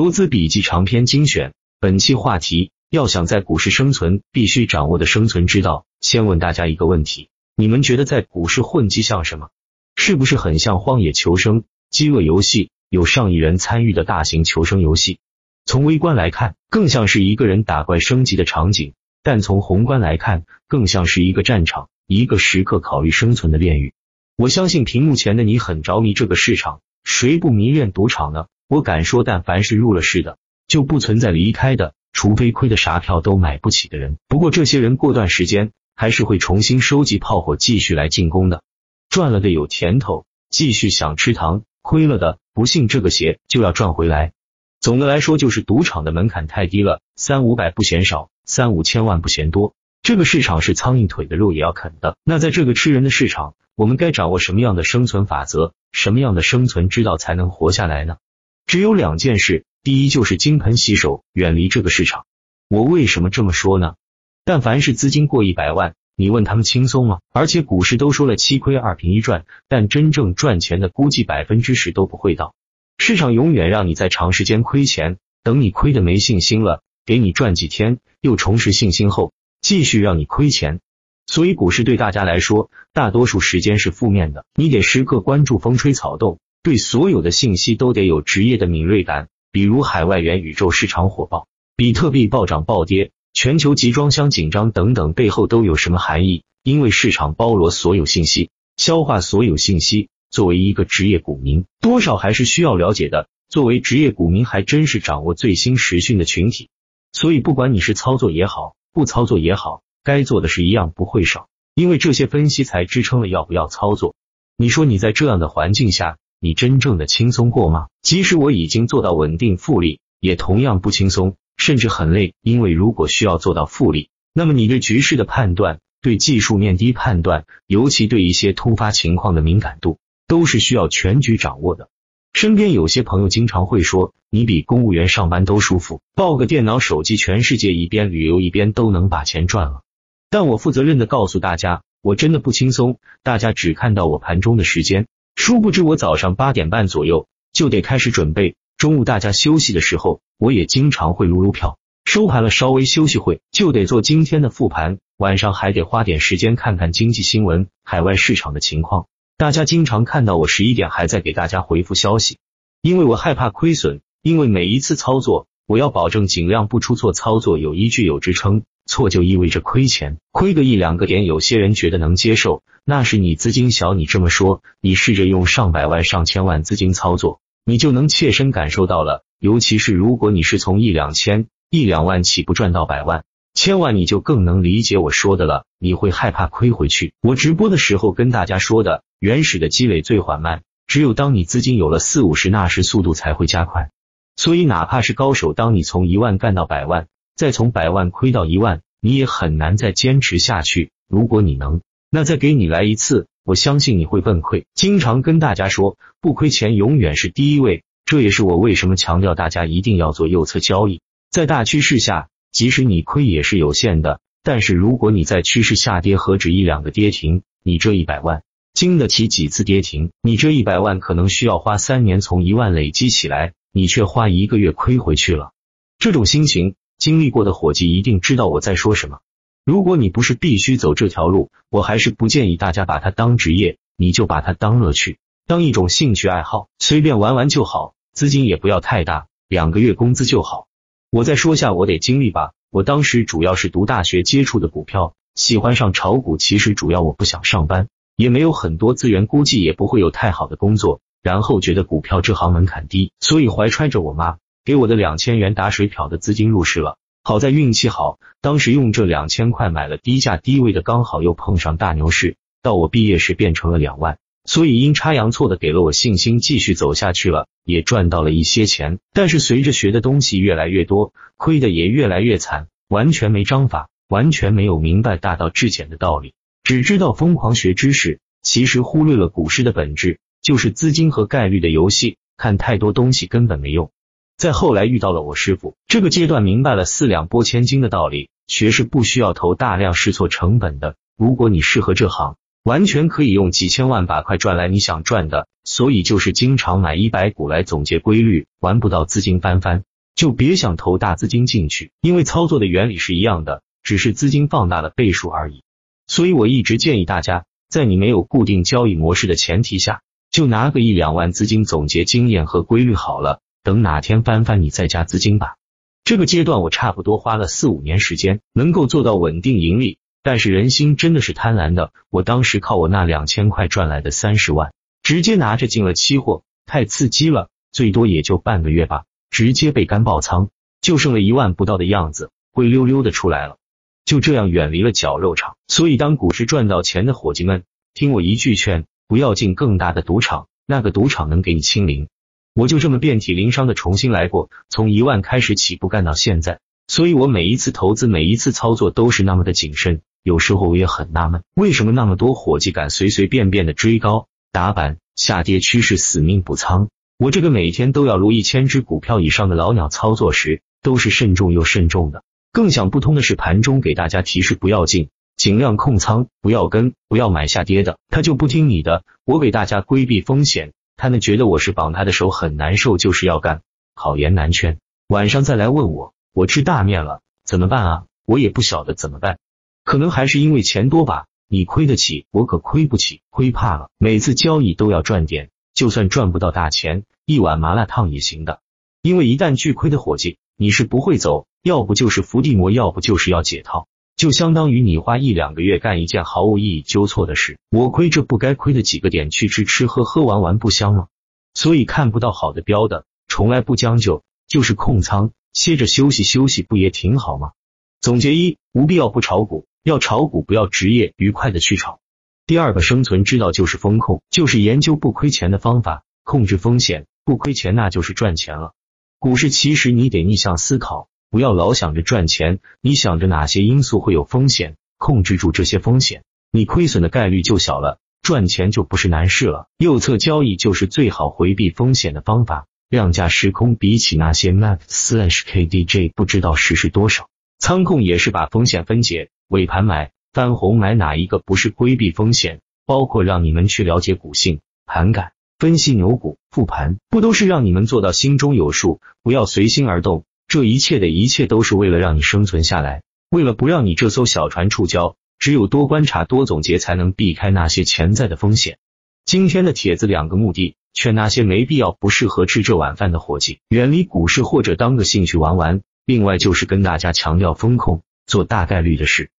投资笔记长篇精选，本期话题：要想在股市生存，必须掌握的生存之道。先问大家一个问题：你们觉得在股市混迹像什么？是不是很像荒野求生、饥饿游戏？有上亿人参与的大型求生游戏？从微观来看，更像是一个人打怪升级的场景；但从宏观来看，更像是一个战场，一个时刻考虑生存的炼狱。我相信屏幕前的你很着迷这个市场，谁不迷恋赌场呢？我敢说，但凡是入了市的，就不存在离开的，除非亏的啥票都买不起的人。不过这些人过段时间还是会重新收集炮火，继续来进攻的。赚了的有甜头，继续想吃糖；亏了的，不信这个邪就要赚回来。总的来说，就是赌场的门槛太低了，三五百不嫌少，三五千万不嫌多。这个市场是苍蝇腿的肉也要啃的。那在这个吃人的市场，我们该掌握什么样的生存法则？什么样的生存之道才能活下来呢？只有两件事，第一就是金盆洗手，远离这个市场。我为什么这么说呢？但凡是资金过一百万，你问他们轻松吗？而且股市都说了七亏二平一赚，但真正赚钱的估计百分之十都不会到。市场永远让你在长时间亏钱，等你亏的没信心了，给你赚几天，又重拾信心后，继续让你亏钱。所以股市对大家来说，大多数时间是负面的，你得时刻关注风吹草动。对所有的信息都得有职业的敏锐感，比如海外元宇宙市场火爆、比特币暴涨暴跌、全球集装箱紧张等等，背后都有什么含义？因为市场包罗所有信息，消化所有信息，作为一个职业股民，多少还是需要了解的。作为职业股民，还真是掌握最新时讯的群体。所以，不管你是操作也好，不操作也好，该做的事一样不会少，因为这些分析才支撑了要不要操作。你说你在这样的环境下？你真正的轻松过吗？即使我已经做到稳定复利，也同样不轻松，甚至很累。因为如果需要做到复利，那么你对局势的判断、对技术面低判断，尤其对一些突发情况的敏感度，都是需要全局掌握的。身边有些朋友经常会说，你比公务员上班都舒服，抱个电脑、手机，全世界一边旅游一边都能把钱赚了。但我负责任的告诉大家，我真的不轻松。大家只看到我盘中的时间。殊不知，我早上八点半左右就得开始准备。中午大家休息的时候，我也经常会撸撸票。收盘了，稍微休息会，就得做今天的复盘。晚上还得花点时间看看经济新闻、海外市场的情况。大家经常看到我十一点还在给大家回复消息，因为我害怕亏损。因为每一次操作，我要保证尽量不出错，操作有依据、有支撑。错就意味着亏钱，亏个一两个点，有些人觉得能接受，那是你资金小。你这么说，你试着用上百万、上千万资金操作，你就能切身感受到了。尤其是如果你是从一两千、一两万起步赚到百万、千万，你就更能理解我说的了。你会害怕亏回去。我直播的时候跟大家说的，原始的积累最缓慢，只有当你资金有了四五十，那时速度才会加快。所以哪怕是高手，当你从一万干到百万。再从百万亏到一万，你也很难再坚持下去。如果你能，那再给你来一次，我相信你会崩溃。经常跟大家说，不亏钱永远是第一位，这也是我为什么强调大家一定要做右侧交易。在大趋势下，即使你亏也是有限的，但是如果你在趋势下跌，何止一两个跌停，你这一百万经得起几次跌停？你这一百万可能需要花三年从一万累积起来，你却花一个月亏回去了，这种心情。经历过的伙计一定知道我在说什么。如果你不是必须走这条路，我还是不建议大家把它当职业，你就把它当乐趣，当一种兴趣爱好，随便玩玩就好，资金也不要太大，两个月工资就好。我再说下我得经历吧。我当时主要是读大学接触的股票，喜欢上炒股，其实主要我不想上班，也没有很多资源，估计也不会有太好的工作。然后觉得股票这行门槛低，所以怀揣着我妈。给我的两千元打水漂的资金入市了，好在运气好，当时用这两千块买了低价低位的，刚好又碰上大牛市，到我毕业时变成了两万，所以阴差阳错的给了我信心，继续走下去了，也赚到了一些钱。但是随着学的东西越来越多，亏的也越来越惨，完全没章法，完全没有明白大道至简的道理，只知道疯狂学知识，其实忽略了股市的本质，就是资金和概率的游戏，看太多东西根本没用。再后来遇到了我师傅，这个阶段明白了四两拨千斤的道理。学是不需要投大量试错成本的，如果你适合这行，完全可以用几千万把块赚来你想赚的。所以就是经常买一百股来总结规律，玩不到资金翻番，就别想投大资金进去，因为操作的原理是一样的，只是资金放大了倍数而已。所以我一直建议大家，在你没有固定交易模式的前提下，就拿个一两万资金总结经验和规律好了，等哪天翻番你再加资金吧。这个阶段我差不多花了四五年时间，能够做到稳定盈利。但是人心真的是贪婪的，我当时靠我那两千块赚来的三十万，直接拿着进了期货，太刺激了，最多也就半个月吧，直接被干爆仓，就剩了一万不到的样子，灰溜溜的出来了，就这样远离了绞肉场。所以当股市赚到钱的伙计们，听我一句劝，不要进更大的赌场，那个赌场能给你清零。我就这么遍体鳞伤的重新来过，从一万开始起步干到现在，所以我每一次投资，每一次操作都是那么的谨慎。有时候我也很纳闷，为什么那么多伙计敢随随便便的追高打板，下跌趋势死命补仓？我这个每天都要撸一千只股票以上的老鸟操作时，都是慎重又慎重的。更想不通的是，盘中给大家提示不要进，尽量控仓，不要跟，不要买下跌的，他就不听你的。我给大家规避风险，他们觉得我是绑他的手很难受，就是要干，好言难劝。晚上再来问我，我吃大面了，怎么办啊？我也不晓得怎么办。可能还是因为钱多吧，你亏得起，我可亏不起，亏怕了。每次交易都要赚点，就算赚不到大钱，一碗麻辣烫也行的。因为一旦巨亏的伙计，你是不会走，要不就是伏地魔，要不就是要解套，就相当于你花一两个月干一件毫无意义纠错的事。我亏这不该亏的几个点去吃吃喝喝玩玩不香吗？所以看不到好的标的，从来不将就，就是控仓，歇着休息休息，不也挺好吗？总结一，无必要不炒股。要炒股，不要职业愉快的去炒。第二个生存之道就是风控，就是研究不亏钱的方法，控制风险，不亏钱那就是赚钱了。股市其实你得逆向思考，不要老想着赚钱，你想着哪些因素会有风险，控制住这些风险，你亏损的概率就小了，赚钱就不是难事了。右侧交易就是最好回避风险的方法，量价时空比起那些 MACD slash KDJ 不知道实是多少。仓控也是把风险分解。尾盘买翻红买哪一个不是规避风险？包括让你们去了解股性、盘感、分析牛股、复盘，不都是让你们做到心中有数，不要随心而动？这一切的一切都是为了让你生存下来，为了不让你这艘小船触礁。只有多观察、多总结，才能避开那些潜在的风险。今天的帖子两个目的：劝那些没必要、不适合吃这碗饭的伙计远离股市，或者当个兴趣玩玩；另外就是跟大家强调风控。做大概率的事。